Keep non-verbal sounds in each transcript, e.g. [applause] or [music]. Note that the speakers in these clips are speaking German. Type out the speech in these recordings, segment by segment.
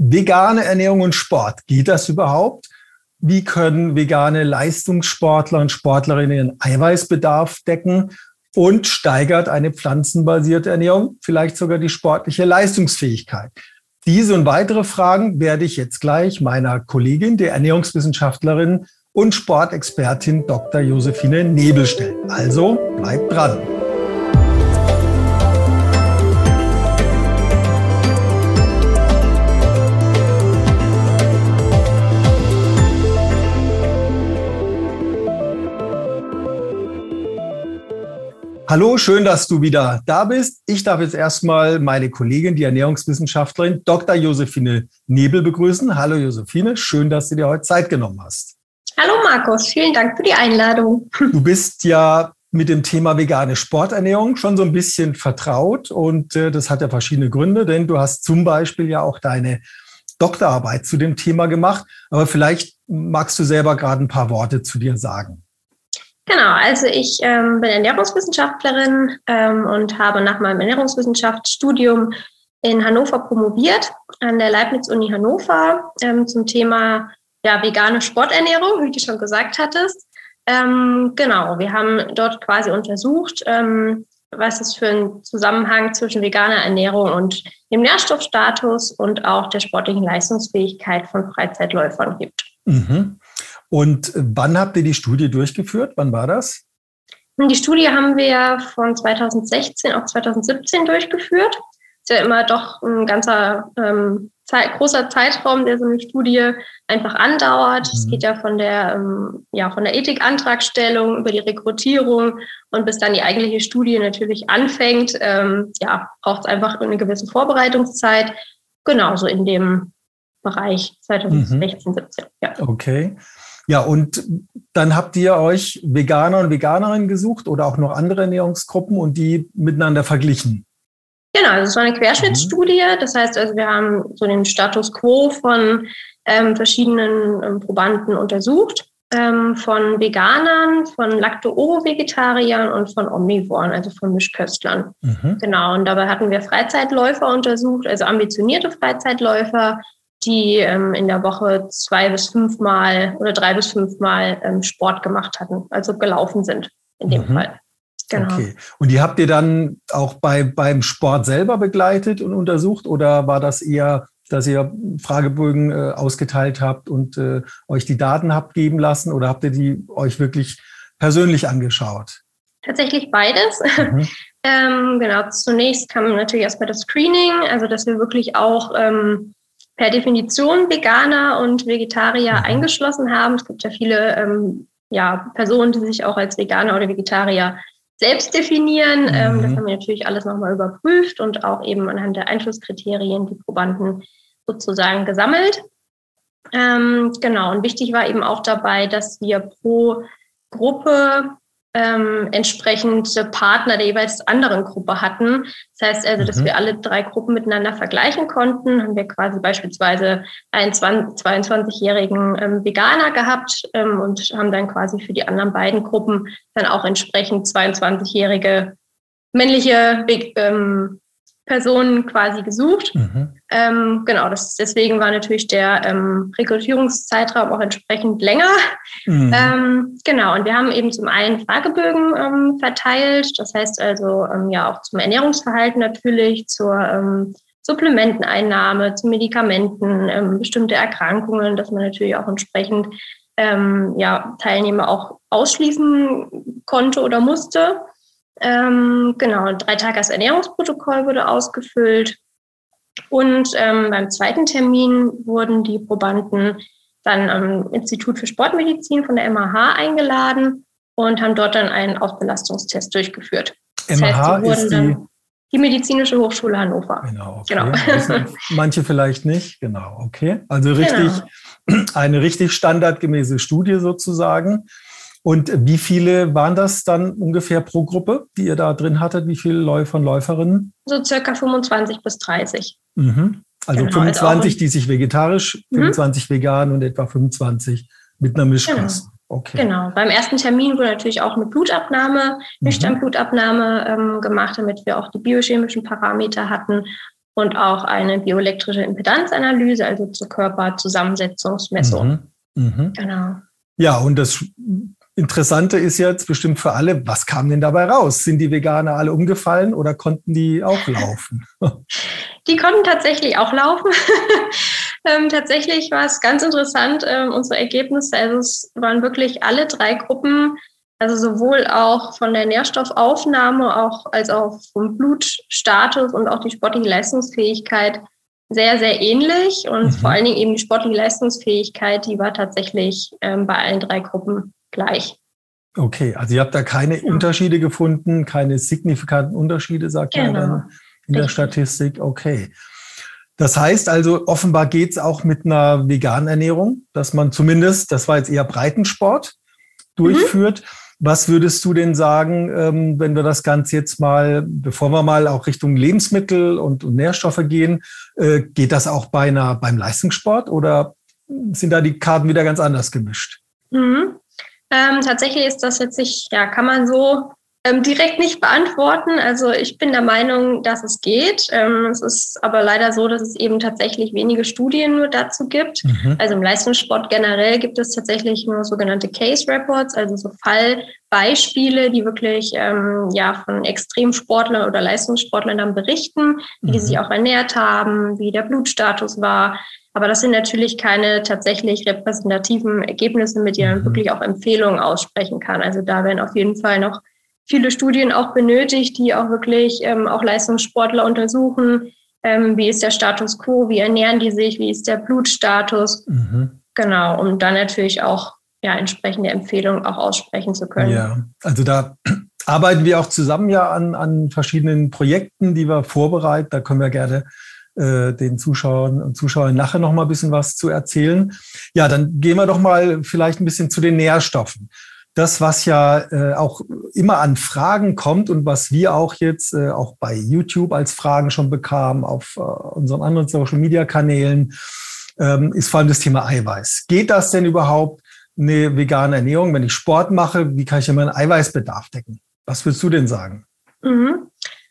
vegane Ernährung und Sport. Geht das überhaupt? Wie können vegane Leistungssportler und Sportlerinnen ihren Eiweißbedarf decken? Und steigert eine pflanzenbasierte Ernährung vielleicht sogar die sportliche Leistungsfähigkeit? Diese und weitere Fragen werde ich jetzt gleich meiner Kollegin, der Ernährungswissenschaftlerin und Sportexpertin Dr. Josephine Nebel stellen. Also bleibt dran. Hallo, schön, dass du wieder da bist. Ich darf jetzt erstmal meine Kollegin, die Ernährungswissenschaftlerin Dr. Josephine Nebel begrüßen. Hallo Josephine, schön, dass du dir heute Zeit genommen hast. Hallo Markus, vielen Dank für die Einladung. Du bist ja mit dem Thema vegane Sporternährung schon so ein bisschen vertraut und äh, das hat ja verschiedene Gründe, denn du hast zum Beispiel ja auch deine Doktorarbeit zu dem Thema gemacht. Aber vielleicht magst du selber gerade ein paar Worte zu dir sagen. Genau, also ich ähm, bin Ernährungswissenschaftlerin ähm, und habe nach meinem Ernährungswissenschaftsstudium in Hannover promoviert, an der Leibniz-Uni Hannover ähm, zum Thema ja, vegane Sporternährung, wie du schon gesagt hattest. Ähm, genau, wir haben dort quasi untersucht, ähm, was es für einen Zusammenhang zwischen veganer Ernährung und dem Nährstoffstatus und auch der sportlichen Leistungsfähigkeit von Freizeitläufern gibt. Mhm. Und wann habt ihr die Studie durchgeführt? Wann war das? Die Studie haben wir von 2016 auf 2017 durchgeführt. Ist ja immer doch ein ganzer ähm, Zeit, großer Zeitraum, der so eine Studie einfach andauert. Es mhm. geht ja von der, ähm, ja, von der Ethikantragstellung über die Rekrutierung und bis dann die eigentliche Studie natürlich anfängt. Ähm, ja, braucht es einfach eine gewisse Vorbereitungszeit. Genauso in dem Bereich 2016, mhm. 17. Ja. Okay. Ja, und dann habt ihr euch Veganer und Veganerinnen gesucht oder auch noch andere Ernährungsgruppen und die miteinander verglichen. Genau, also es war eine Querschnittsstudie. Das heißt also, wir haben so den Status quo von ähm, verschiedenen ähm, Probanden untersucht, ähm, von Veganern, von Lacto-Ovo-Vegetariern und von Omnivoren, also von Mischköstlern. Mhm. Genau, und dabei hatten wir Freizeitläufer untersucht, also ambitionierte Freizeitläufer, die ähm, in der Woche zwei bis fünfmal oder drei bis fünfmal ähm, Sport gemacht hatten, also gelaufen sind in dem mhm. Fall. Genau. Okay. Und die habt ihr dann auch bei, beim Sport selber begleitet und untersucht oder war das eher, dass ihr Fragebögen äh, ausgeteilt habt und äh, euch die Daten habt geben lassen oder habt ihr die euch wirklich persönlich angeschaut? Tatsächlich beides. Mhm. [laughs] ähm, genau, zunächst kam natürlich erstmal das Screening, also dass wir wirklich auch ähm, per Definition Veganer und Vegetarier mhm. eingeschlossen haben. Es gibt ja viele ähm, ja, Personen, die sich auch als Veganer oder Vegetarier selbst definieren. Mhm. Ähm, das haben wir natürlich alles nochmal überprüft und auch eben anhand der Einflusskriterien die Probanden sozusagen gesammelt. Ähm, genau, und wichtig war eben auch dabei, dass wir pro Gruppe ähm, entsprechende Partner der jeweils anderen Gruppe hatten. Das heißt also, dass mhm. wir alle drei Gruppen miteinander vergleichen konnten. Haben wir quasi beispielsweise einen 22-jährigen ähm, Veganer gehabt ähm, und haben dann quasi für die anderen beiden Gruppen dann auch entsprechend 22-jährige männliche ähm, Personen quasi gesucht. Mhm. Ähm, genau, das, deswegen war natürlich der ähm, Rekrutierungszeitraum auch entsprechend länger. Mhm. Ähm, genau, und wir haben eben zum einen Fragebögen ähm, verteilt, das heißt also ähm, ja auch zum Ernährungsverhalten natürlich, zur ähm, Supplementeneinnahme, zu Medikamenten, bestimmte Erkrankungen, dass man natürlich auch entsprechend ja, Teilnehmer auch ausschließen konnte oder musste. Ähm, genau, ein Dreitages Ernährungsprotokoll wurde ausgefüllt. Und ähm, beim zweiten Termin wurden die Probanden dann am Institut für Sportmedizin von der MAH eingeladen und haben dort dann einen Ausbelastungstest durchgeführt. Das MAH heißt, ist die, die Medizinische Hochschule Hannover. Genau. Okay. genau. manche vielleicht nicht. Genau. Okay. Also richtig, genau. eine richtig standardgemäße Studie sozusagen. Und wie viele waren das dann ungefähr pro Gruppe, die ihr da drin hattet? Wie viele Läufer und Läuferinnen? So circa 25 bis 30. Mhm. Also genau, 25, also die sich vegetarisch, mhm. 25 vegan und etwa 25 mit einer Mischkost. Genau. Okay. Genau. Beim ersten Termin wurde natürlich auch eine Blutabnahme, Nüchternblutabnahme mhm. ähm, gemacht, damit wir auch die biochemischen Parameter hatten. und auch eine bioelektrische Impedanzanalyse, also zur Körperzusammensetzungsmessung. Mhm. Mhm. Genau. Ja, und das Interessante ist jetzt bestimmt für alle, was kam denn dabei raus? Sind die Veganer alle umgefallen oder konnten die auch laufen? [laughs] Die konnten tatsächlich auch laufen. [laughs] ähm, tatsächlich war es ganz interessant, ähm, unsere Ergebnisse. Also es waren wirklich alle drei Gruppen, also sowohl auch von der Nährstoffaufnahme auch als auch vom Blutstatus und auch die sportliche Leistungsfähigkeit sehr, sehr ähnlich. Und mhm. vor allen Dingen eben die sportliche Leistungsfähigkeit, die war tatsächlich ähm, bei allen drei Gruppen gleich. Okay, also ihr habt da keine ja. Unterschiede gefunden, keine signifikanten Unterschiede, sagt genau. ihr dann in der Statistik. Okay. Das heißt also, offenbar geht es auch mit einer veganen Ernährung, dass man zumindest, das war jetzt eher Breitensport, durchführt. Mhm. Was würdest du denn sagen, ähm, wenn wir das Ganze jetzt mal, bevor wir mal auch Richtung Lebensmittel und, und Nährstoffe gehen, äh, geht das auch bei einer, beim Leistungssport oder sind da die Karten wieder ganz anders gemischt? Mhm. Ähm, tatsächlich ist das jetzt nicht, ja, kann man so ähm, direkt nicht beantworten. Also ich bin der Meinung, dass es geht. Ähm, es ist aber leider so, dass es eben tatsächlich wenige Studien nur dazu gibt. Mhm. Also im Leistungssport generell gibt es tatsächlich nur sogenannte Case Reports, also so Fallbeispiele, die wirklich ähm, ja von Extremsportlern oder Leistungssportlern dann berichten, wie mhm. die sich auch ernährt haben, wie der Blutstatus war. Aber das sind natürlich keine tatsächlich repräsentativen Ergebnisse, mit denen man mhm. wirklich auch Empfehlungen aussprechen kann. Also da werden auf jeden Fall noch viele Studien auch benötigt, die auch wirklich ähm, auch Leistungssportler untersuchen. Ähm, wie ist der Status quo? Wie ernähren die sich? Wie ist der Blutstatus? Mhm. Genau, um dann natürlich auch ja, entsprechende Empfehlungen auch aussprechen zu können. Ja, also da [clears throat] arbeiten wir auch zusammen ja an, an verschiedenen Projekten, die wir vorbereiten. Da können wir gerne äh, den Zuschauern und Zuschauern nachher noch mal ein bisschen was zu erzählen. Ja, dann gehen wir doch mal vielleicht ein bisschen zu den Nährstoffen. Das, was ja äh, auch immer an Fragen kommt und was wir auch jetzt äh, auch bei YouTube als Fragen schon bekamen, auf äh, unseren anderen Social-Media-Kanälen, ähm, ist vor allem das Thema Eiweiß. Geht das denn überhaupt, eine vegane Ernährung? Wenn ich Sport mache, wie kann ich meinen Eiweißbedarf decken? Was würdest du denn sagen? Mhm.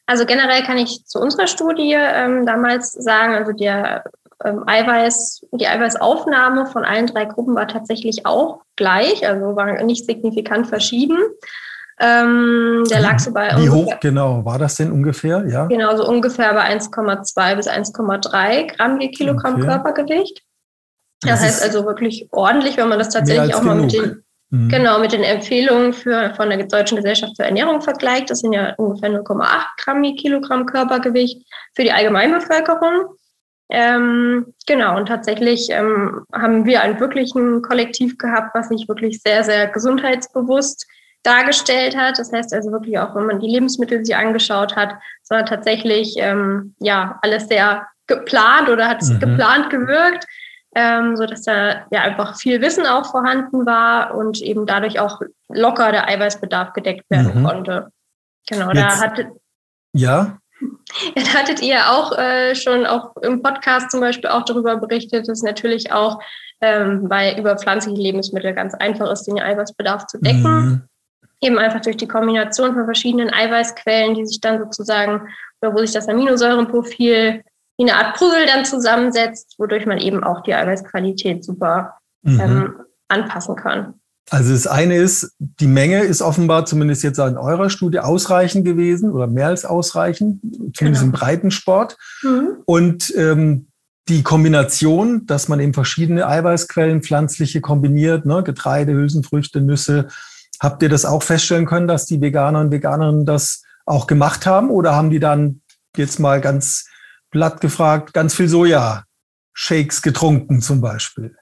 Also generell kann ich zu unserer Studie ähm, damals sagen, also der ähm, Eiweiß, die Eiweißaufnahme von allen drei Gruppen war tatsächlich auch gleich, also war nicht signifikant verschieden. Ähm, der lag so bei. Wie hoch genau war das denn ungefähr? Ja. Genau, so ungefähr bei 1,2 bis 1,3 Gramm je Kilogramm okay. Körpergewicht. Das, das heißt also wirklich ordentlich, wenn man das tatsächlich auch mal genug. mit den Mhm. Genau, mit den Empfehlungen für, von der Deutschen Gesellschaft für Ernährung vergleicht. Das sind ja ungefähr 0,8 Gramm je Kilogramm Körpergewicht für die Allgemeinbevölkerung. Ähm, genau, und tatsächlich ähm, haben wir ein wirklich ein Kollektiv gehabt, was sich wirklich sehr, sehr gesundheitsbewusst dargestellt hat. Das heißt also wirklich auch, wenn man die Lebensmittel sich angeschaut hat, sondern tatsächlich ähm, ja alles sehr geplant oder hat mhm. geplant gewirkt ähm, so dass da ja einfach viel Wissen auch vorhanden war und eben dadurch auch locker der Eiweißbedarf gedeckt werden mhm. konnte. Genau, Jetzt, da hattet, [laughs] ja. Da hattet ihr auch äh, schon auch im Podcast zum Beispiel auch darüber berichtet, dass natürlich auch ähm, bei über pflanzliche Lebensmittel ganz einfach ist, den Eiweißbedarf zu decken. Mhm. Eben einfach durch die Kombination von verschiedenen Eiweißquellen, die sich dann sozusagen, oder wo sich das Aminosäurenprofil wie eine Art Puzzle dann zusammensetzt, wodurch man eben auch die Eiweißqualität super mhm. ähm, anpassen kann. Also das eine ist, die Menge ist offenbar zumindest jetzt in eurer Studie ausreichend gewesen oder mehr als ausreichend, zumindest genau. im Breitensport. Mhm. Und ähm, die Kombination, dass man eben verschiedene Eiweißquellen, pflanzliche kombiniert, ne, Getreide, Hülsenfrüchte, Nüsse, habt ihr das auch feststellen können, dass die Veganer und Veganerinnen das auch gemacht haben? Oder haben die dann jetzt mal ganz platt gefragt, ganz viel Soja-Shakes getrunken zum Beispiel?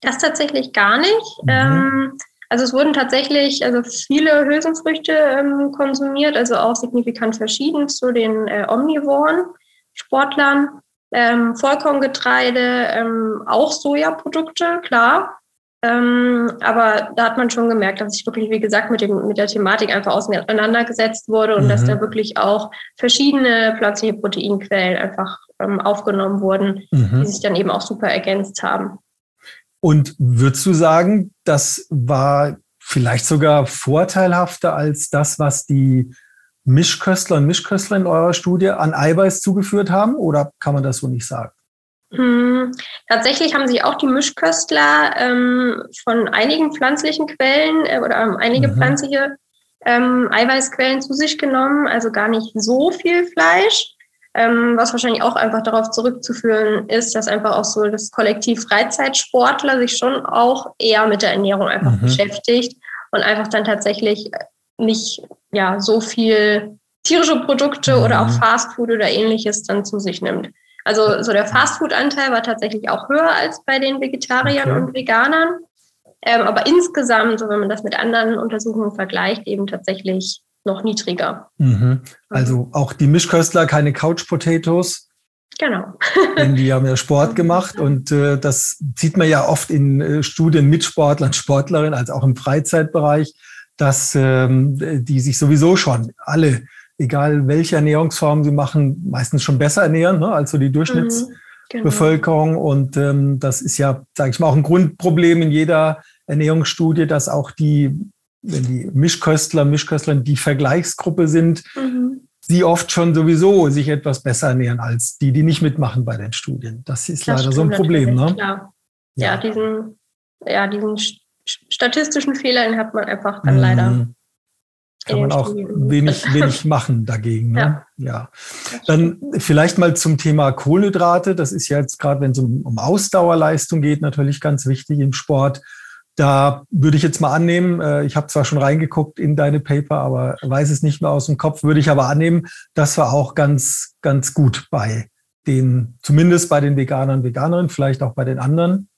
Das tatsächlich gar nicht. Mhm. Ähm, also es wurden tatsächlich also viele Hülsenfrüchte ähm, konsumiert, also auch signifikant verschieden zu den äh, omnivoren Sportlern. Ähm, Vollkorngetreide, ähm, auch Sojaprodukte, klar. Ähm, aber da hat man schon gemerkt, dass sich wirklich, wie gesagt, mit, dem, mit der Thematik einfach auseinandergesetzt wurde und mhm. dass da wirklich auch verschiedene pflanzliche Proteinquellen einfach ähm, aufgenommen wurden, mhm. die sich dann eben auch super ergänzt haben. Und würdest du sagen, das war vielleicht sogar vorteilhafter als das, was die Mischköstler und Mischköstler in eurer Studie an Eiweiß zugeführt haben oder kann man das so nicht sagen? Hm, tatsächlich haben sich auch die Mischköstler ähm, von einigen pflanzlichen Quellen äh, oder ähm, einige mhm. pflanzliche ähm, Eiweißquellen zu sich genommen, also gar nicht so viel Fleisch, ähm, was wahrscheinlich auch einfach darauf zurückzuführen ist, dass einfach auch so das Kollektiv Freizeitsportler sich schon auch eher mit der Ernährung einfach mhm. beschäftigt und einfach dann tatsächlich nicht ja so viel tierische Produkte mhm. oder auch Fastfood oder ähnliches dann zu sich nimmt. Also so der Fastfood-Anteil war tatsächlich auch höher als bei den Vegetariern okay. und Veganern. Ähm, aber insgesamt, so wenn man das mit anderen Untersuchungen vergleicht, eben tatsächlich noch niedriger. Mhm. Also auch die Mischköstler, keine Couch Potatoes. Genau. Denn die haben ja [laughs] Sport gemacht und äh, das sieht man ja oft in äh, Studien mit Sportlern, Sportlerinnen, als auch im Freizeitbereich, dass ähm, die sich sowieso schon alle egal welche Ernährungsform sie machen, meistens schon besser ernähren ne, als so die Durchschnittsbevölkerung. Mhm, genau. Und ähm, das ist ja, sage ich mal, auch ein Grundproblem in jeder Ernährungsstudie, dass auch die, wenn die Mischköstler, Mischköstlerinnen die Vergleichsgruppe sind, mhm. sie oft schon sowieso sich etwas besser ernähren als die, die nicht mitmachen bei den Studien. Das ist das leider so ein Problem. Ne? Ja. ja, diesen, ja, diesen statistischen Fehler, den hat man einfach dann mhm. leider kann man auch wenig, wenig machen dagegen. Ne? Ja. ja. Dann vielleicht mal zum Thema Kohlenhydrate. Das ist ja jetzt gerade, wenn es um, um Ausdauerleistung geht, natürlich ganz wichtig im Sport. Da würde ich jetzt mal annehmen, äh, ich habe zwar schon reingeguckt in deine Paper, aber weiß es nicht mehr aus dem Kopf, würde ich aber annehmen, das war auch ganz, ganz gut bei den, zumindest bei den Veganern und Veganerinnen, vielleicht auch bei den anderen.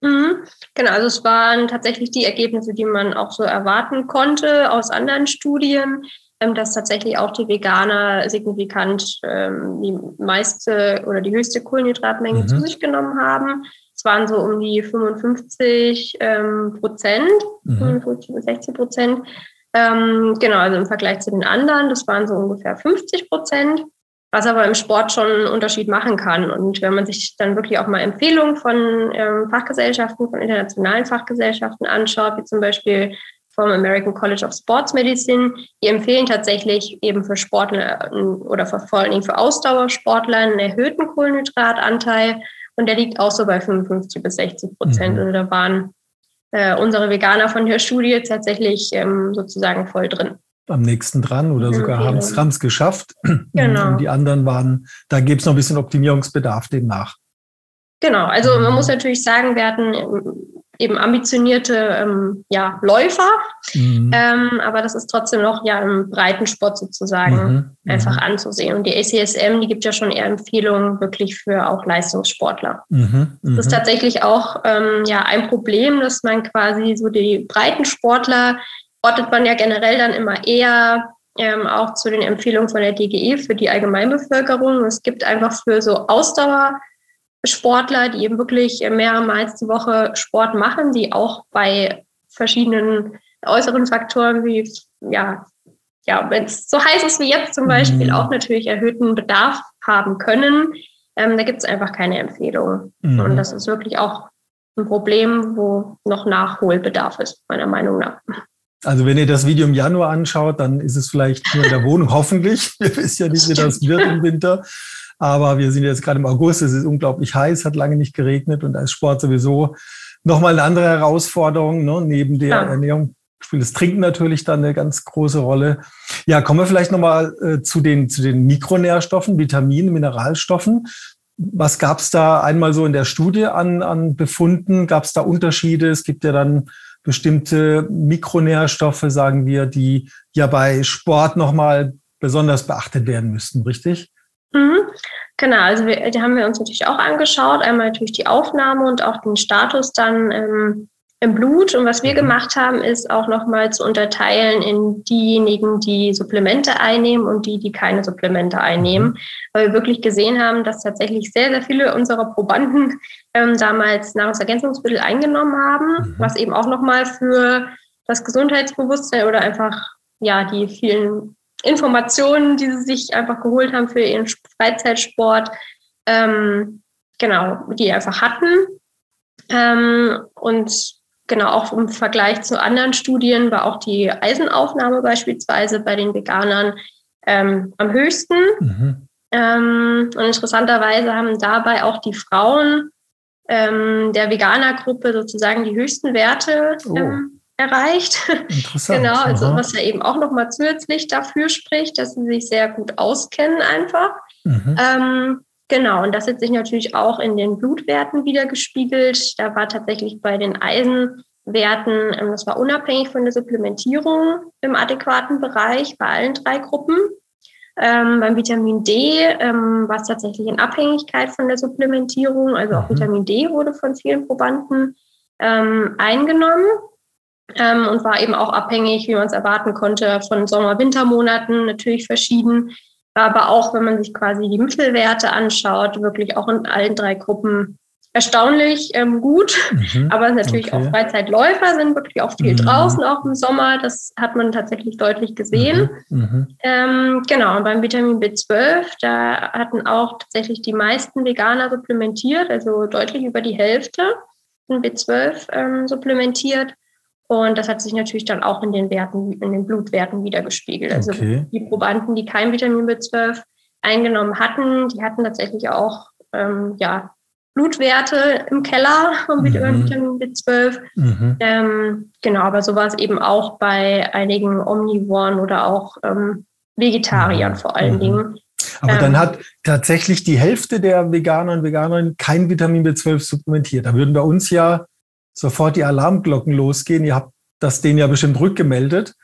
Mhm. Genau, also es waren tatsächlich die Ergebnisse, die man auch so erwarten konnte aus anderen Studien, ähm, dass tatsächlich auch die Veganer signifikant ähm, die meiste oder die höchste Kohlenhydratmenge mhm. zu sich genommen haben. Es waren so um die 55 ähm, Prozent, mhm. 55 bis 60 Prozent. Genau, also im Vergleich zu den anderen, das waren so ungefähr 50 Prozent was aber im Sport schon einen Unterschied machen kann. Und wenn man sich dann wirklich auch mal Empfehlungen von ähm, Fachgesellschaften, von internationalen Fachgesellschaften anschaut, wie zum Beispiel vom American College of Sports Medicine, die empfehlen tatsächlich eben für Sportler ähm, oder vor allen Dingen für Ausdauersportler einen erhöhten Kohlenhydratanteil. Und der liegt auch so bei 55 bis 60 Prozent. Mhm. Also da waren äh, unsere Veganer von der Studie tatsächlich ähm, sozusagen voll drin am nächsten dran oder sogar haben es geschafft. [clears throat] Genau. Und die anderen waren, da gibt es noch ein bisschen Optimierungsbedarf demnach. Genau, also man muss natürlich sagen, wir hatten eben ambitionierte ähm, ja, Läufer, mhm. ähm, aber das ist trotzdem noch ja im Breitensport sozusagen mhm. mhm. einfach anzusehen. Und die ACSM, die gibt ja schon eher Empfehlungen wirklich für auch Leistungssportler. Mhm. Das ist mhm. tatsächlich auch ähm, ja ein Problem, dass man quasi so die Breitensportler ordnet man ja generell dann immer eher ähm, auch zu den Empfehlungen von der DGE für die Allgemeinbevölkerung. Es gibt einfach für so Ausdauersportler, die eben wirklich mehrmals die Woche Sport machen, die auch bei verschiedenen äußeren Faktoren wie, ja, ja, wenn es so heiß ist wie jetzt zum Beispiel, mhm. auch natürlich erhöhten Bedarf haben können. Ähm, da gibt es einfach keine Empfehlung. Mhm. Und das ist wirklich auch ein Problem, wo noch Nachholbedarf ist, meiner Meinung nach. Also wenn ihr das Video im Januar anschaut, dann ist es vielleicht nur in der Wohnung, [laughs] hoffentlich. Wir wissen ja nicht, wie das wird im Winter. Aber wir sind jetzt gerade im August, es ist unglaublich heiß, hat lange nicht geregnet und da ist Sport sowieso nochmal eine andere Herausforderung. Ne? Neben der ja. Ernährung spielt das Trinken natürlich dann eine ganz große Rolle. Ja, kommen wir vielleicht nochmal äh, zu, den, zu den Mikronährstoffen, Vitaminen, Mineralstoffen. Was gab es da einmal so in der Studie an, an Befunden? Gab es da Unterschiede? Es gibt ja dann bestimmte Mikronährstoffe, sagen wir, die ja bei Sport nochmal besonders beachtet werden müssten, richtig? Mhm. Genau, also wir, die haben wir uns natürlich auch angeschaut. Einmal natürlich die Aufnahme und auch den Status dann ähm, im Blut. Und was wir mhm. gemacht haben, ist auch nochmal zu unterteilen in diejenigen, die Supplemente einnehmen und die, die keine Supplemente einnehmen. Mhm. Weil wir wirklich gesehen haben, dass tatsächlich sehr, sehr viele unserer Probanden ähm, damals Nahrungsergänzungsmittel eingenommen haben, mhm. was eben auch nochmal für das Gesundheitsbewusstsein oder einfach ja die vielen Informationen, die sie sich einfach geholt haben für ihren Freizeitsport, ähm, genau, die einfach hatten. Ähm, und genau auch im Vergleich zu anderen Studien war auch die Eisenaufnahme beispielsweise bei den Veganern ähm, am höchsten. Mhm. Ähm, und interessanterweise haben dabei auch die Frauen ähm, der Veganer-Gruppe sozusagen die höchsten Werte oh. ähm, erreicht. Interessant. [laughs] genau, also Aha. was ja eben auch nochmal zusätzlich dafür spricht, dass sie sich sehr gut auskennen einfach. Mhm. Genau, und das hat sich natürlich auch in den Blutwerten wieder gespiegelt. Da war tatsächlich bei den Eisenwerten, ähm, das war unabhängig von der Supplementierung im adäquaten Bereich bei allen drei Gruppen. Ähm, beim Vitamin D ähm, war es tatsächlich in Abhängigkeit von der Supplementierung. Also auch mhm. Vitamin D wurde von vielen Probanden ähm, eingenommen ähm, und war eben auch abhängig, wie man es erwarten konnte, von Sommer-Wintermonaten natürlich verschieden. Aber auch, wenn man sich quasi die Mittelwerte anschaut, wirklich auch in allen drei Gruppen erstaunlich ähm, gut. Mhm, aber natürlich okay. auch Freizeitläufer sind wirklich auch viel mhm. draußen, auch im Sommer. Das hat man tatsächlich deutlich gesehen. Mhm, mhm, ähm, genau, und beim Vitamin B12, da hatten auch tatsächlich die meisten Veganer supplementiert, also deutlich über die Hälfte in B12 ähm, supplementiert. Und das hat sich natürlich dann auch in den Werten, in den Blutwerten wiedergespiegelt. Also okay. die Probanden, die kein Vitamin B12 eingenommen hatten, die hatten tatsächlich auch ähm, ja, Blutwerte im Keller mit mhm. Vitamin B12. Mhm. Ähm, genau, aber so war es eben auch bei einigen Omnivoren oder auch ähm, Vegetariern mhm. vor allen mhm. Dingen. Aber ähm, dann hat tatsächlich die Hälfte der Veganer und Veganerinnen kein Vitamin B12 supplementiert. Da würden bei uns ja sofort die Alarmglocken losgehen. Ihr habt das denen ja bestimmt rückgemeldet.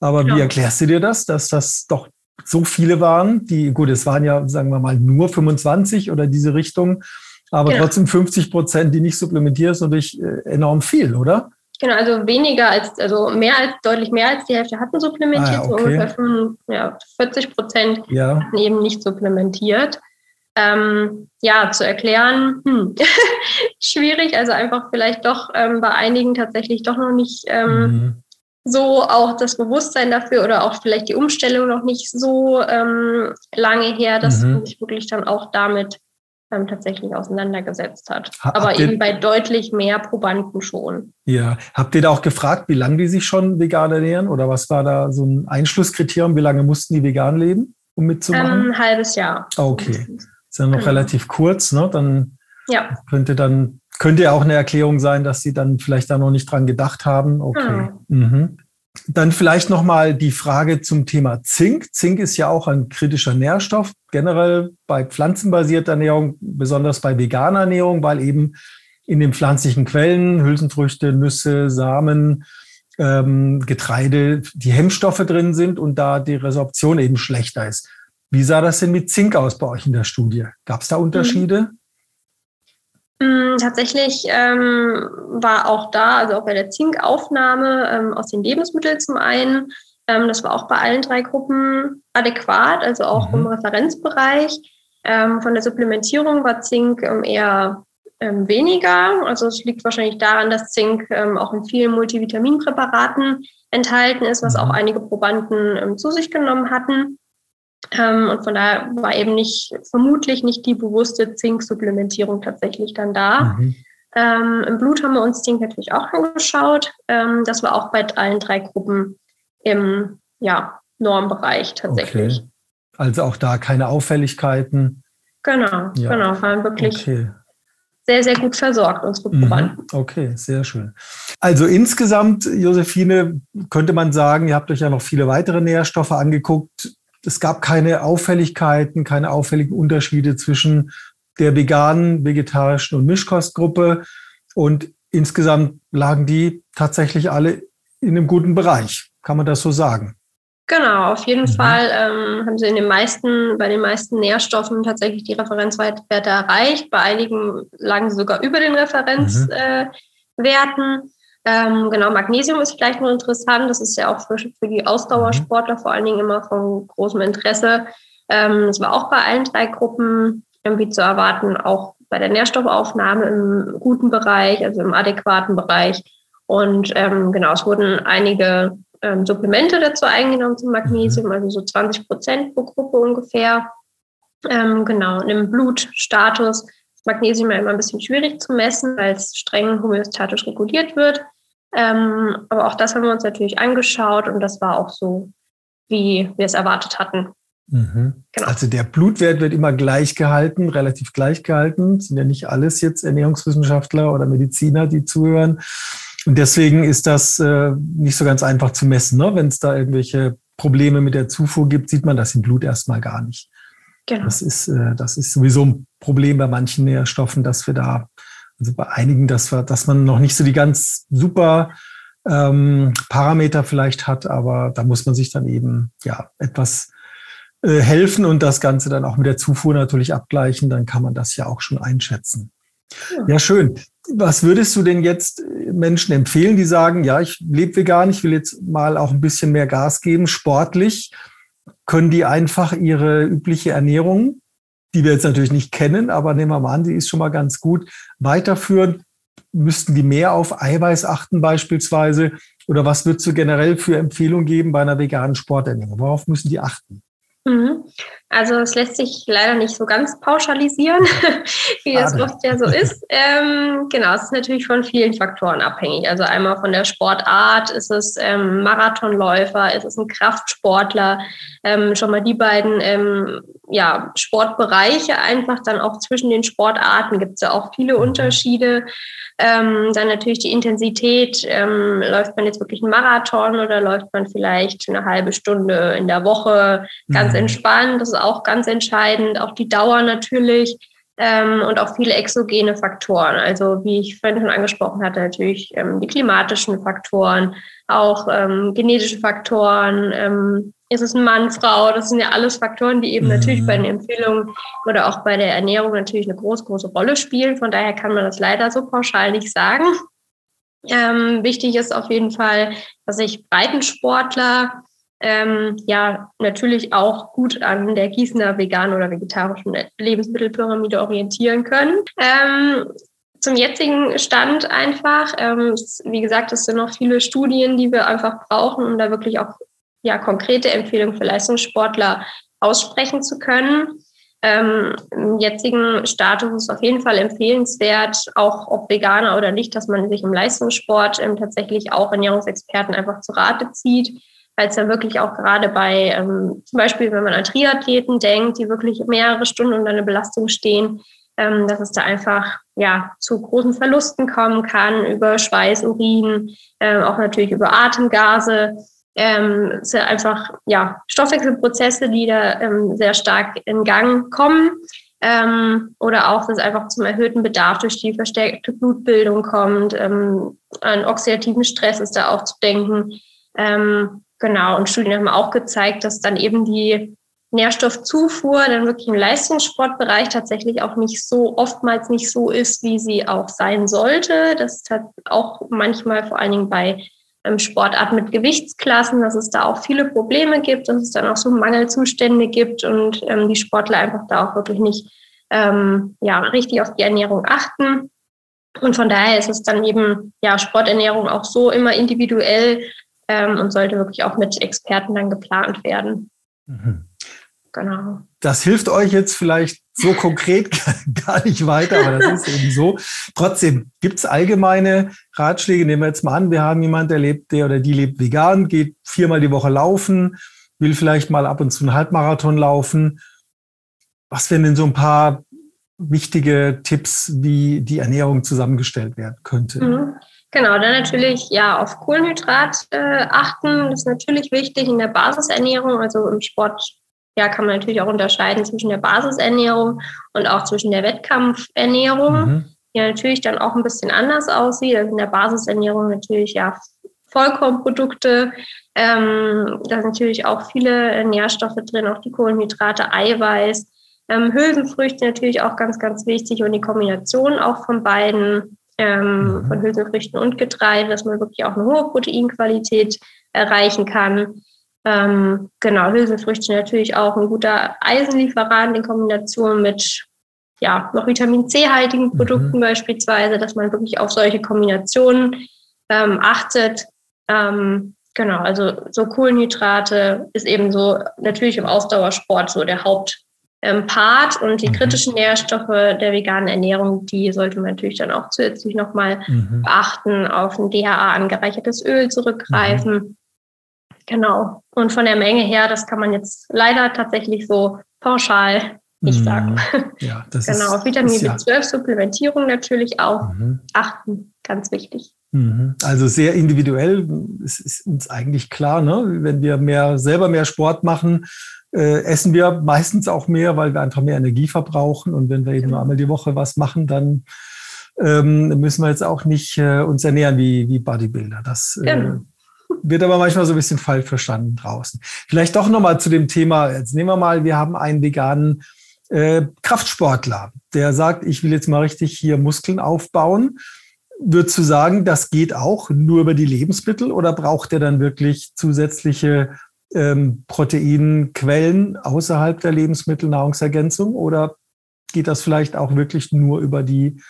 Aber ja. wie erklärst du dir das, dass das doch so viele waren, die, gut, es waren ja, sagen wir mal, nur 25 oder diese Richtung, aber genau. trotzdem 50 Prozent, die nicht supplementieren, ist natürlich äh, enorm viel, oder? Genau, also weniger als, also mehr als, deutlich mehr als die Hälfte hatten supplementiert, ah, okay. so ungefähr 5, ja, 40 Prozent ja. hatten eben nicht supplementiert. Ähm, ja, zu erklären, hm, [laughs] schwierig, also einfach vielleicht doch ähm, bei einigen tatsächlich doch noch nicht ähm, mhm. so auch das Bewusstsein dafür oder auch vielleicht die Umstellung noch nicht so ähm, lange her, dass mhm. sich wirklich dann auch damit ähm, tatsächlich auseinandergesetzt hat. Ha, Aber eben bei deutlich mehr Probanden schon. Ja, habt ihr da auch gefragt, wie lange die sich schon vegan ernähren? Oder was war da so ein Einschlusskriterium? Wie lange mussten die vegan leben, um mitzumachen? Ein halbes Jahr. Ah, okay. Ist ja noch genau. relativ kurz, ne? Dann ja. könnte dann könnte ja auch eine Erklärung sein, dass sie dann vielleicht da noch nicht dran gedacht haben. Okay. Mhm. Mhm. Dann vielleicht noch mal die Frage zum Thema Zink. Zink ist ja auch ein kritischer Nährstoff, generell bei pflanzenbasierter Ernährung, besonders bei veganer Ernährung, weil eben in den pflanzlichen Quellen, Hülsenfrüchte, Nüsse, Samen, ähm, Getreide, die Hemmstoffe drin sind und da die Resorption eben schlechter ist. Wie sah das denn mit Zink aus bei euch in der Studie? Gab es da Unterschiede? Mhm. Mm, tatsächlich ähm, war auch da, also auch bei der Zinkaufnahme ähm, aus den Lebensmitteln zum einen, ähm, das war auch bei allen drei Gruppen adäquat, also auch mhm. im Referenzbereich. Ähm, von der Supplementierung war Zink ähm, eher ähm, weniger. Also es liegt wahrscheinlich daran, dass Zink auch in vielen Multivitaminpräparaten enthalten ist, was mhm. auch einige Probanden zu sich genommen hatten. Ähm, und von daher war eben nicht, vermutlich nicht die bewusste Zinksupplementierung tatsächlich dann da. Mhm. Ähm, Im Blut haben wir uns Zink natürlich auch angeschaut. Ähm, das war auch bei allen drei Gruppen im ja, Normbereich tatsächlich. Okay. Also auch da keine Auffälligkeiten. Genau, ja. genau. Waren wirklich okay. sehr, sehr gut versorgt, unsere mhm. Probanden. Okay, sehr schön. Also insgesamt, Josephine, könnte man sagen, ihr habt euch ja noch viele weitere Nährstoffe angeguckt es gab keine Auffälligkeiten, keine auffälligen Unterschiede zwischen der veganen, vegetarischen und Mischkostgruppe. Und insgesamt lagen die tatsächlich alle in einem guten Bereich. Kann man das so sagen? Genau, auf jeden mhm. Fall ähm, haben sie in den meisten, bei den meisten Nährstoffen tatsächlich die Referenzwerte erreicht. Bei einigen lagen sie sogar über den Referenzwerten. Mhm. Äh, ähm, genau, Magnesium ist vielleicht nur interessant. Das ist ja auch für, für die Ausdauersportler vor allen Dingen immer von großem Interesse. Ähm, das war auch bei allen drei Gruppen irgendwie zu erwarten, auch bei der Nährstoffaufnahme im guten Bereich, also im adäquaten Bereich. Und ähm, genau, es wurden einige ähm, Supplemente dazu eingenommen zum Magnesium, mhm. also so 20 Prozent pro Gruppe ungefähr. Ähm, genau, und im Blutstatus Magnesium ja immer ein bisschen schwierig zu messen, weil es streng homöostatisch reguliert wird. Ähm, aber auch das haben wir uns natürlich angeschaut und das war auch so, wie wir es erwartet hatten. Mhm. Genau. Also der Blutwert wird immer gleich gehalten, relativ gleich gehalten. Das sind ja nicht alles jetzt Ernährungswissenschaftler oder Mediziner, die zuhören. Und deswegen ist das äh, nicht so ganz einfach zu messen. Ne? Wenn es da irgendwelche Probleme mit der Zufuhr gibt, sieht man das im Blut erstmal gar nicht. Genau. Das ist, äh, das ist sowieso ein Problem bei manchen Nährstoffen, dass wir da, also bei einigen, dass wir, dass man noch nicht so die ganz super ähm, Parameter vielleicht hat, aber da muss man sich dann eben ja etwas äh, helfen und das Ganze dann auch mit der Zufuhr natürlich abgleichen, dann kann man das ja auch schon einschätzen. Ja. ja, schön. Was würdest du denn jetzt Menschen empfehlen, die sagen, ja, ich lebe vegan, ich will jetzt mal auch ein bisschen mehr Gas geben, sportlich? Können die einfach ihre übliche Ernährung, die wir jetzt natürlich nicht kennen, aber nehmen wir mal an, die ist schon mal ganz gut, weiterführen? Müssten die mehr auf Eiweiß achten beispielsweise? Oder was würdest du generell für Empfehlungen geben bei einer veganen Sporternährung? Worauf müssen die achten? Mhm. Also es lässt sich leider nicht so ganz pauschalisieren, [laughs] wie es oft ja so ist. [laughs] Ähm, genau, es ist natürlich von vielen Faktoren abhängig. Also einmal von der Sportart, ist es ähm, Marathonläufer, ist es ein Kraftsportler, ähm, schon mal die beiden ähm, ja, Sportbereiche einfach, dann auch zwischen den Sportarten gibt es ja auch viele mhm. Unterschiede. Ähm, dann natürlich die Intensität. Ähm, läuft man jetzt wirklich einen Marathon oder läuft man vielleicht eine halbe Stunde in der Woche ganz mhm. entspannt? Das ist auch ganz entscheidend. Auch die Dauer natürlich. Ähm, und auch viele exogene Faktoren. Also wie ich vorhin schon angesprochen hatte, natürlich ähm, die klimatischen Faktoren, auch ähm, genetische Faktoren, ähm, ist es ein Mann, Frau, das sind ja alles Faktoren, die eben mhm. natürlich bei den Empfehlungen oder auch bei der Ernährung natürlich eine große, große Rolle spielen. Von daher kann man das leider so pauschal nicht sagen. Ähm, wichtig ist auf jeden Fall, dass sich Breitensportler ähm, ja natürlich auch gut an der Gießener veganen oder vegetarischen Lebensmittelpyramide orientieren können. Ähm, zum jetzigen Stand einfach. Ähm, wie gesagt, es sind noch viele Studien, die wir einfach brauchen, um da wirklich auch ja, konkrete Empfehlungen für Leistungssportler aussprechen zu können. Ähm, Im jetzigen Status ist auf jeden Fall empfehlenswert, auch ob Veganer oder nicht, dass man sich im Leistungssport ähm, tatsächlich auch Ernährungsexperten einfach zu Rate zieht, weil es ja wirklich auch gerade bei, ähm, zum Beispiel, wenn man an Triathleten denkt, die wirklich mehrere Stunden unter einer Belastung stehen, ähm, dass es da einfach ja zu großen Verlusten kommen kann über Schweiß, Urin, äh, auch natürlich über Atemgase ähm, es sind einfach ja, Stoffwechselprozesse, die da ähm, sehr stark in Gang kommen. Ähm, oder auch, dass es einfach zum erhöhten Bedarf durch die verstärkte Blutbildung kommt. Ähm, an oxidativen Stress ist da auch zu denken. Ähm, genau, und Studien haben auch gezeigt, dass dann eben die Nährstoffzufuhr dann wirklich im Leistungssportbereich tatsächlich auch nicht so, oftmals nicht so ist, wie sie auch sein sollte. Das hat auch manchmal vor allen Dingen bei Sportart mit Gewichtsklassen, dass es da auch viele Probleme gibt, dass es dann auch so Mangelzustände gibt und ähm, die Sportler einfach da auch wirklich nicht ähm, ja, richtig auf die Ernährung achten. Und von daher ist es dann eben ja Sporternährung auch so immer individuell ähm, und sollte wirklich auch mit Experten dann geplant werden. Mhm. Genau. Das hilft euch jetzt vielleicht so konkret [laughs] gar nicht weiter, aber das ist eben so. Trotzdem gibt es allgemeine Ratschläge. Nehmen wir jetzt mal an, wir haben jemanden, der lebt, der oder die lebt vegan, geht viermal die Woche laufen, will vielleicht mal ab und zu einen Halbmarathon laufen. Was wären denn so ein paar wichtige Tipps, wie die Ernährung zusammengestellt werden könnte? Mhm. Genau, dann natürlich ja auf Kohlenhydrat äh, achten. Das ist natürlich wichtig in der Basisernährung, also im Sport ja, kann man natürlich auch unterscheiden zwischen der Basisernährung und auch zwischen der Wettkampfernährung, mhm. die natürlich dann auch ein bisschen anders aussieht. Also in der Basisernährung natürlich ja Vollkornprodukte, ähm, da sind natürlich auch viele Nährstoffe drin, auch die Kohlenhydrate, Eiweiß, ähm, Hülsenfrüchte natürlich auch ganz, ganz wichtig und die Kombination auch von beiden, ähm, mhm. von Hülsenfrüchten und Getreide, dass man wirklich auch eine hohe Proteinqualität erreichen kann. Ähm, genau, Hülsenfrüchte natürlich auch ein guter Eisenlieferant in Kombination mit ja, noch Vitamin C-haltigen mhm. Produkten mhm. beispielsweise, dass man wirklich auf solche Kombinationen ähm, achtet. Ähm, genau, also so Kohlenhydrate ist eben so natürlich im Ausdauersport so der Hauptpart ähm, und die mhm. kritischen Nährstoffe der veganen Ernährung, die sollte man natürlich dann auch zusätzlich nochmal mhm. beachten, auf ein DHA angereichertes Öl zurückgreifen. Genau. Und von der Menge her, das kann man jetzt leider tatsächlich so pauschal nicht mhm. sagen. Ja, das [laughs] genau. Ist, Vitamin ist, B12-Supplementierung natürlich auch mhm. achten, ganz wichtig. Mhm. Also sehr individuell. Es ist uns eigentlich klar, ne? wenn wir mehr selber mehr Sport machen, äh, essen wir meistens auch mehr, weil wir einfach mehr Energie verbrauchen. Und wenn wir eben nur einmal die Woche was machen, dann ähm, müssen wir jetzt auch nicht äh, uns ernähren wie, wie Bodybuilder. Das äh, genau. Wird aber manchmal so ein bisschen falsch verstanden draußen. Vielleicht doch nochmal zu dem Thema. Jetzt nehmen wir mal, wir haben einen veganen äh, Kraftsportler, der sagt, ich will jetzt mal richtig hier Muskeln aufbauen. Würdest du sagen, das geht auch nur über die Lebensmittel oder braucht er dann wirklich zusätzliche ähm, Proteinquellen außerhalb der Lebensmittelnahrungsergänzung oder geht das vielleicht auch wirklich nur über die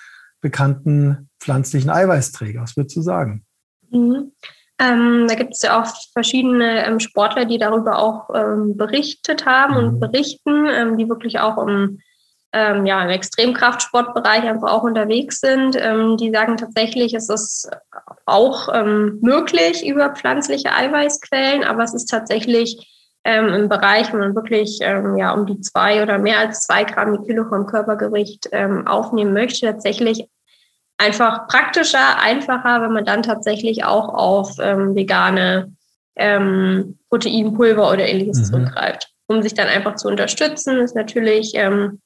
bekannten pflanzlichen Eiweißträger? Was würdest du sagen? Mhm. Ähm, da gibt es ja auch verschiedene ähm, Sportler, die darüber auch ähm, berichtet haben mhm. und berichten, ähm, die wirklich auch im, ähm, ja, im Extremkraftsportbereich einfach auch unterwegs sind. Ähm, die sagen tatsächlich, es ist auch möglich über pflanzliche Eiweißquellen, aber es ist tatsächlich im Bereich, wenn man wirklich ja, um die zwei oder mehr als zwei Gramm die Kilogramm Körpergewicht aufnehmen möchte, tatsächlich einfach praktischer, einfacher, wenn man dann tatsächlich auch auf ähm, vegane ähm, Proteinpulver oder ähnliches mhm. zurückgreift. Um sich dann einfach zu unterstützen, ist natürlich ähm,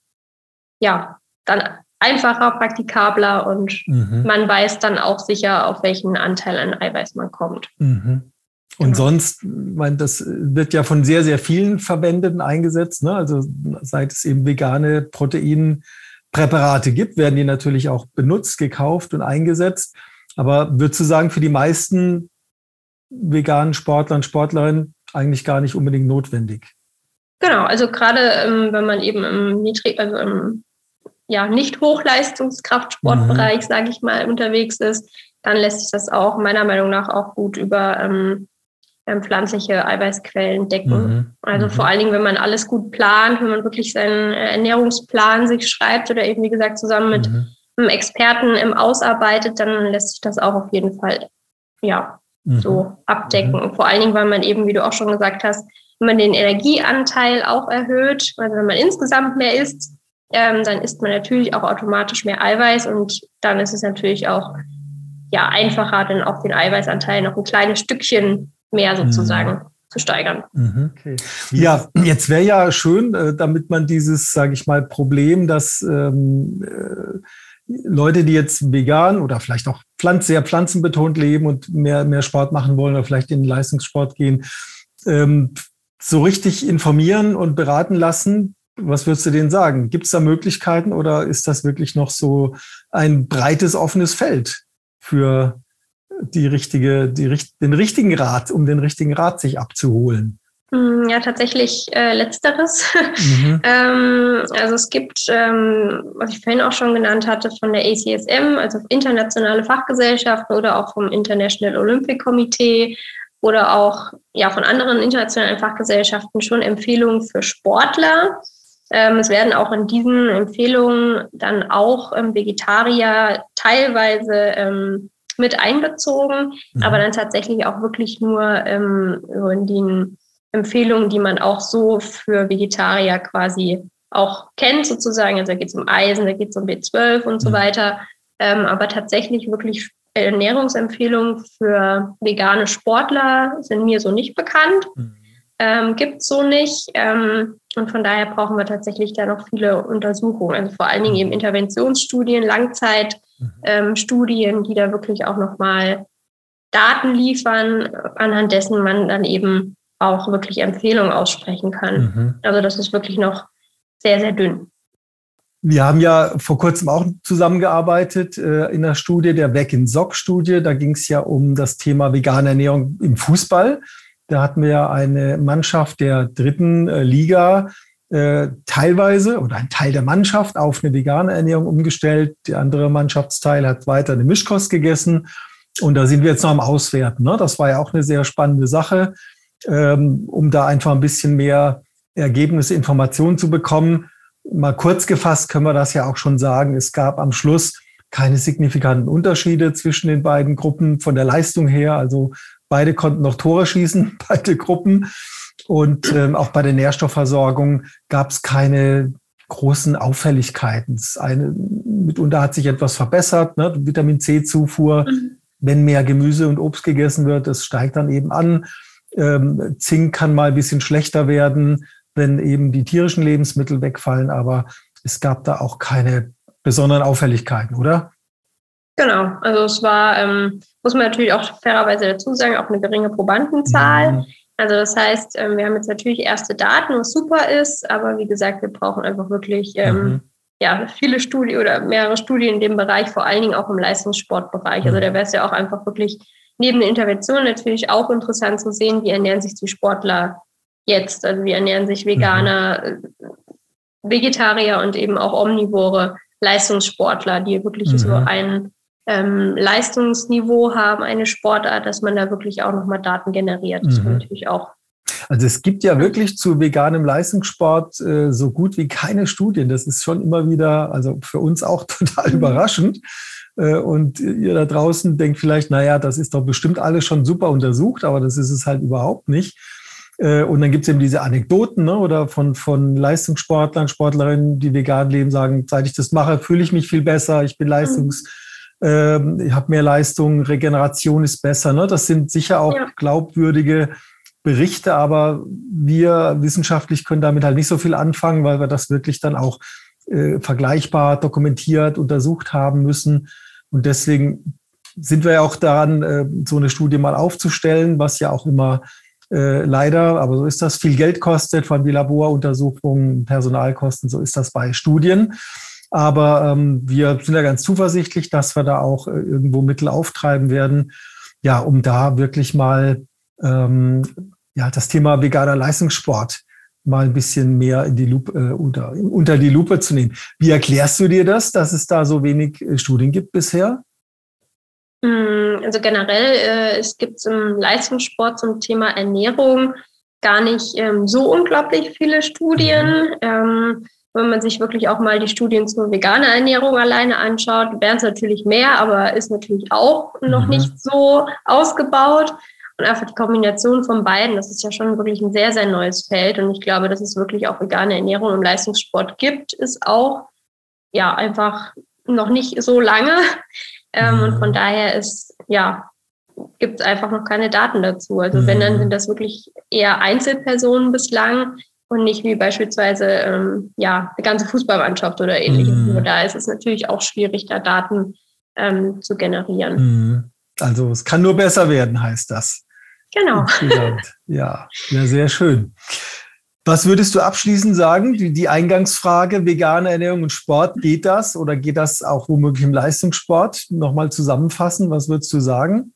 ja dann einfacher, praktikabler und mhm. man weiß dann auch sicher, auf welchen Anteil an Eiweiß man kommt. Mhm. Und genau. sonst, mein, das wird ja von sehr, sehr vielen verwendet und eingesetzt. Ne? Also seit es eben vegane Protein Präparate gibt, werden die natürlich auch benutzt, gekauft und eingesetzt. Aber würdest du sagen, für die meisten veganen Sportler und Sportlerinnen eigentlich gar nicht unbedingt notwendig? Genau, also gerade ähm, wenn man eben im Niedrig, also im ja, nicht Hochleistungskraftsportbereich, mhm. sage ich mal, unterwegs ist, dann lässt sich das auch meiner Meinung nach auch gut über ähm, ähm, pflanzliche Eiweißquellen decken. Mhm. Also mhm. vor allen Dingen, wenn man alles gut plant, wenn man wirklich seinen äh, Ernährungsplan sich schreibt oder eben, wie gesagt, zusammen mit mhm. einem Experten im ausarbeitet, dann lässt sich das auch auf jeden Fall, ja, mhm. so abdecken. Mhm. Vor allen Dingen, weil man eben, wie du auch schon gesagt hast, wenn man den Energieanteil auch erhöht, also wenn man insgesamt mehr isst, ähm, dann isst man natürlich auch automatisch mehr Eiweiß und dann ist es natürlich auch ja einfacher, dann auch den Eiweißanteil noch ein kleines Stückchen mehr sozusagen mhm. zu steigern. Mhm. Okay. Ja, jetzt wäre ja schön, äh, damit man dieses, sage ich mal, Problem, dass ähm, äh, Leute, die jetzt vegan oder vielleicht auch pflanz, sehr pflanzenbetont leben und mehr, mehr Sport machen wollen oder vielleicht in den Leistungssport gehen, ähm, so richtig informieren und beraten lassen. Was würdest du denen sagen? Gibt es da Möglichkeiten oder ist das wirklich noch so ein breites, offenes Feld für die richtige, die, den richtigen Rat, um den richtigen Rat sich abzuholen? Mm, ja, tatsächlich äh, letzteres. Mhm. [laughs] ähm, also es gibt, ähm, was ich vorhin auch schon genannt hatte, von der ACSM, also internationale Fachgesellschaften oder auch vom International Olympic Committee oder auch ja, von anderen internationalen Fachgesellschaften schon Empfehlungen für Sportler. Ähm, es werden auch in diesen Empfehlungen dann auch ähm, Vegetarier teilweise ähm, mit einbezogen, mhm. aber dann tatsächlich auch wirklich nur ähm, in den Empfehlungen, die man auch so für Vegetarier quasi auch kennt, sozusagen. Also da geht es um Eisen, da geht es um B12 und so mhm. weiter. Ähm, aber tatsächlich wirklich Ernährungsempfehlungen für vegane Sportler sind mir so nicht bekannt. Mhm. Ähm, Gibt es so nicht. Ähm, und von daher brauchen wir tatsächlich da noch viele Untersuchungen. Also vor allen Dingen eben mhm. Interventionsstudien, Langzeit. Ähm, Studien, die da wirklich auch nochmal Daten liefern, anhand dessen man dann eben auch wirklich Empfehlungen aussprechen kann. Mhm. Also das ist wirklich noch sehr, sehr dünn. Wir haben ja vor kurzem auch zusammengearbeitet äh, in der Studie, der Weg in Sock-Studie. Da ging es ja um das Thema vegane Ernährung im Fußball. Da hatten wir ja eine Mannschaft der dritten äh, Liga, äh, teilweise oder ein Teil der Mannschaft auf eine vegane Ernährung umgestellt. Der andere Mannschaftsteil hat weiter eine Mischkost gegessen. Und da sind wir jetzt noch am Auswerten. Ne? Das war ja auch eine sehr spannende Sache, ähm, um da einfach ein bisschen mehr Ergebnisse, Informationen zu bekommen. Mal kurz gefasst können wir das ja auch schon sagen. Es gab am Schluss keine signifikanten Unterschiede zwischen den beiden Gruppen von der Leistung her. Also beide konnten noch Tore schießen, [laughs] beide Gruppen. Und ähm, auch bei der Nährstoffversorgung gab es keine großen Auffälligkeiten. Eine, mitunter hat sich etwas verbessert, ne? Vitamin C-Zufuhr, mhm. wenn mehr Gemüse und Obst gegessen wird, das steigt dann eben an. Ähm, Zink kann mal ein bisschen schlechter werden, wenn eben die tierischen Lebensmittel wegfallen, aber es gab da auch keine besonderen Auffälligkeiten, oder? Genau, also es war, ähm, muss man natürlich auch fairerweise dazu sagen, auch eine geringe Probandenzahl. Mhm. Also das heißt, ähm, wir haben jetzt natürlich erste Daten, was super ist, aber wie gesagt, wir brauchen einfach wirklich ähm, mhm. ja, viele Studien oder mehrere Studien in dem Bereich, vor allen Dingen auch im Leistungssportbereich. Also mhm. da wäre es ja auch einfach wirklich neben der Intervention natürlich auch interessant zu sehen, wie ernähren sich die Sportler jetzt. Also wie ernähren sich Veganer, mhm. Vegetarier und eben auch Omnivore Leistungssportler, die wirklich mhm. so ein ähm, Leistungsniveau haben, eine Sportart, dass man da wirklich auch nochmal Daten generiert. Das mhm. natürlich auch. Also es gibt ja wirklich zu veganem Leistungssport äh, so gut wie keine Studien. Das ist schon immer wieder, also für uns auch [laughs] total mhm. überraschend. Äh, und ihr da draußen denkt vielleicht, naja, das ist doch bestimmt alles schon super untersucht, aber das ist es halt überhaupt nicht. Äh, und dann gibt es eben diese Anekdoten ne, oder von, von Leistungssportlern, Sportlerinnen, die vegan leben, sagen, seit ich das mache, fühle ich mich viel besser, ich bin mhm. leistungs... Ähm, ich habe mehr Leistung, Regeneration ist besser. Ne? Das sind sicher auch ja. glaubwürdige Berichte, aber wir wissenschaftlich können damit halt nicht so viel anfangen, weil wir das wirklich dann auch äh, vergleichbar dokumentiert, untersucht haben müssen. Und deswegen sind wir ja auch daran, äh, so eine Studie mal aufzustellen, was ja auch immer äh, leider, aber so ist das, viel Geld kostet, von allem die Laboruntersuchungen, Personalkosten, so ist das bei Studien. Aber ähm, wir sind ja ganz zuversichtlich, dass wir da auch äh, irgendwo Mittel auftreiben werden, ja, um da wirklich mal ähm, ja, das Thema veganer Leistungssport mal ein bisschen mehr in die Lupe, äh, unter, unter die Lupe zu nehmen. Wie erklärst du dir das, dass es da so wenig äh, Studien gibt bisher? Hm, also generell, äh, es gibt im Leistungssport zum Thema Ernährung gar nicht ähm, so unglaublich viele Studien. Mhm. Ähm, wenn man sich wirklich auch mal die Studien zur veganer Ernährung alleine anschaut, wären es natürlich mehr, aber ist natürlich auch noch mhm. nicht so ausgebaut. Und einfach die Kombination von beiden, das ist ja schon wirklich ein sehr, sehr neues Feld. Und ich glaube, dass es wirklich auch vegane Ernährung im Leistungssport gibt, ist auch ja einfach noch nicht so lange. Ähm, und von mhm. daher ist, ja, gibt es einfach noch keine Daten dazu. Also wenn, dann mhm. sind das wirklich eher Einzelpersonen bislang, und nicht wie beispielsweise ähm, ja, eine ganze Fußballmannschaft oder ähnliches. Mm. Nur da ist es natürlich auch schwierig, da Daten ähm, zu generieren. Mm. Also es kann nur besser werden, heißt das. Genau. Ja, ja, sehr schön. Was würdest du abschließend sagen? Die, die Eingangsfrage, vegane Ernährung und Sport, geht das oder geht das auch womöglich im Leistungssport? Nochmal zusammenfassen, was würdest du sagen?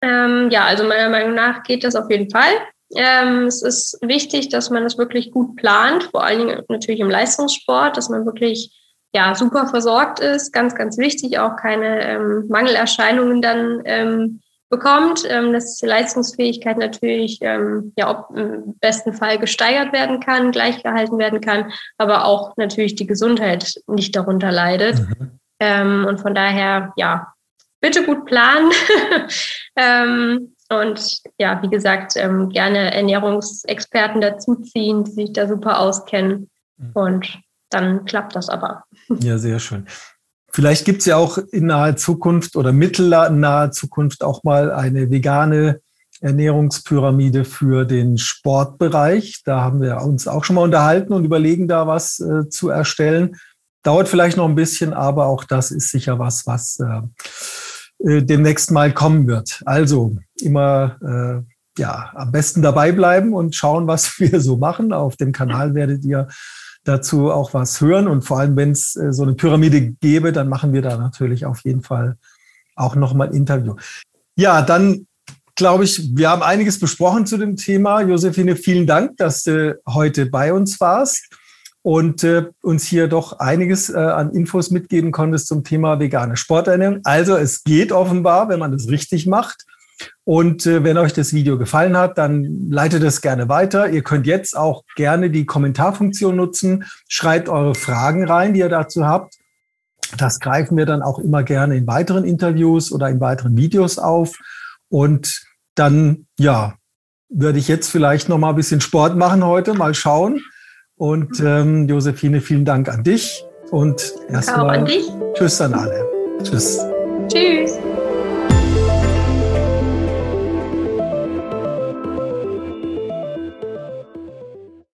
Ähm, ja, also meiner Meinung nach geht das auf jeden Fall. Ähm, es ist wichtig, dass man das wirklich gut plant, vor allen Dingen natürlich im Leistungssport, dass man wirklich ja, super versorgt ist. Ganz, ganz wichtig, auch keine ähm, Mangelerscheinungen dann ähm, bekommt, ähm, dass die Leistungsfähigkeit natürlich ähm, ja, ob, im besten Fall gesteigert werden kann, gleichgehalten werden kann, aber auch natürlich die Gesundheit nicht darunter leidet. Mhm. Ähm, und von daher, ja, bitte gut planen. [laughs] und ja, wie gesagt, ähm, gerne Ernährungsexperten dazuziehen, die sich da super auskennen. Mhm. Und dann klappt das aber. Ja, sehr schön. Vielleicht gibt es ja auch in naher Zukunft oder mittelnaher Zukunft auch mal eine vegane Ernährungspyramide für den Sportbereich. Da haben wir uns auch schon mal unterhalten und überlegen, da was äh, zu erstellen. Dauert vielleicht noch ein bisschen, aber auch das ist sicher was, was äh, äh, demnächst mal kommen wird. Also immer äh, ja am besten dabei bleiben und schauen, was [laughs] wir so machen. Auf dem Kanal werdet ihr dazu auch was hören und vor allem, wenn es äh, so eine Pyramide gäbe, dann machen wir da natürlich auf jeden Fall auch nochmal ein Interview. Ja, dann glaube ich, wir haben einiges besprochen zu dem Thema. Josephine, vielen Dank, dass du heute bei uns warst und äh, uns hier doch einiges äh, an Infos mitgeben konntest zum Thema vegane Sporternährung. Also es geht offenbar, wenn man das richtig macht. Und äh, wenn euch das Video gefallen hat, dann leitet es gerne weiter. Ihr könnt jetzt auch gerne die Kommentarfunktion nutzen. Schreibt eure Fragen rein, die ihr dazu habt. Das greifen wir dann auch immer gerne in weiteren Interviews oder in weiteren Videos auf. Und dann ja, würde ich jetzt vielleicht noch mal ein bisschen Sport machen heute, mal schauen. Und ähm, Josephine, vielen Dank an dich und erstmal Tschüss an alle. Tschüss. Tschüss.